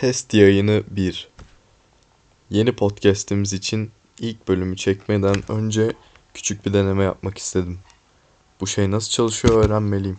Test yayını 1. Yeni podcast'imiz için ilk bölümü çekmeden önce küçük bir deneme yapmak istedim. Bu şey nasıl çalışıyor öğrenmeliyim.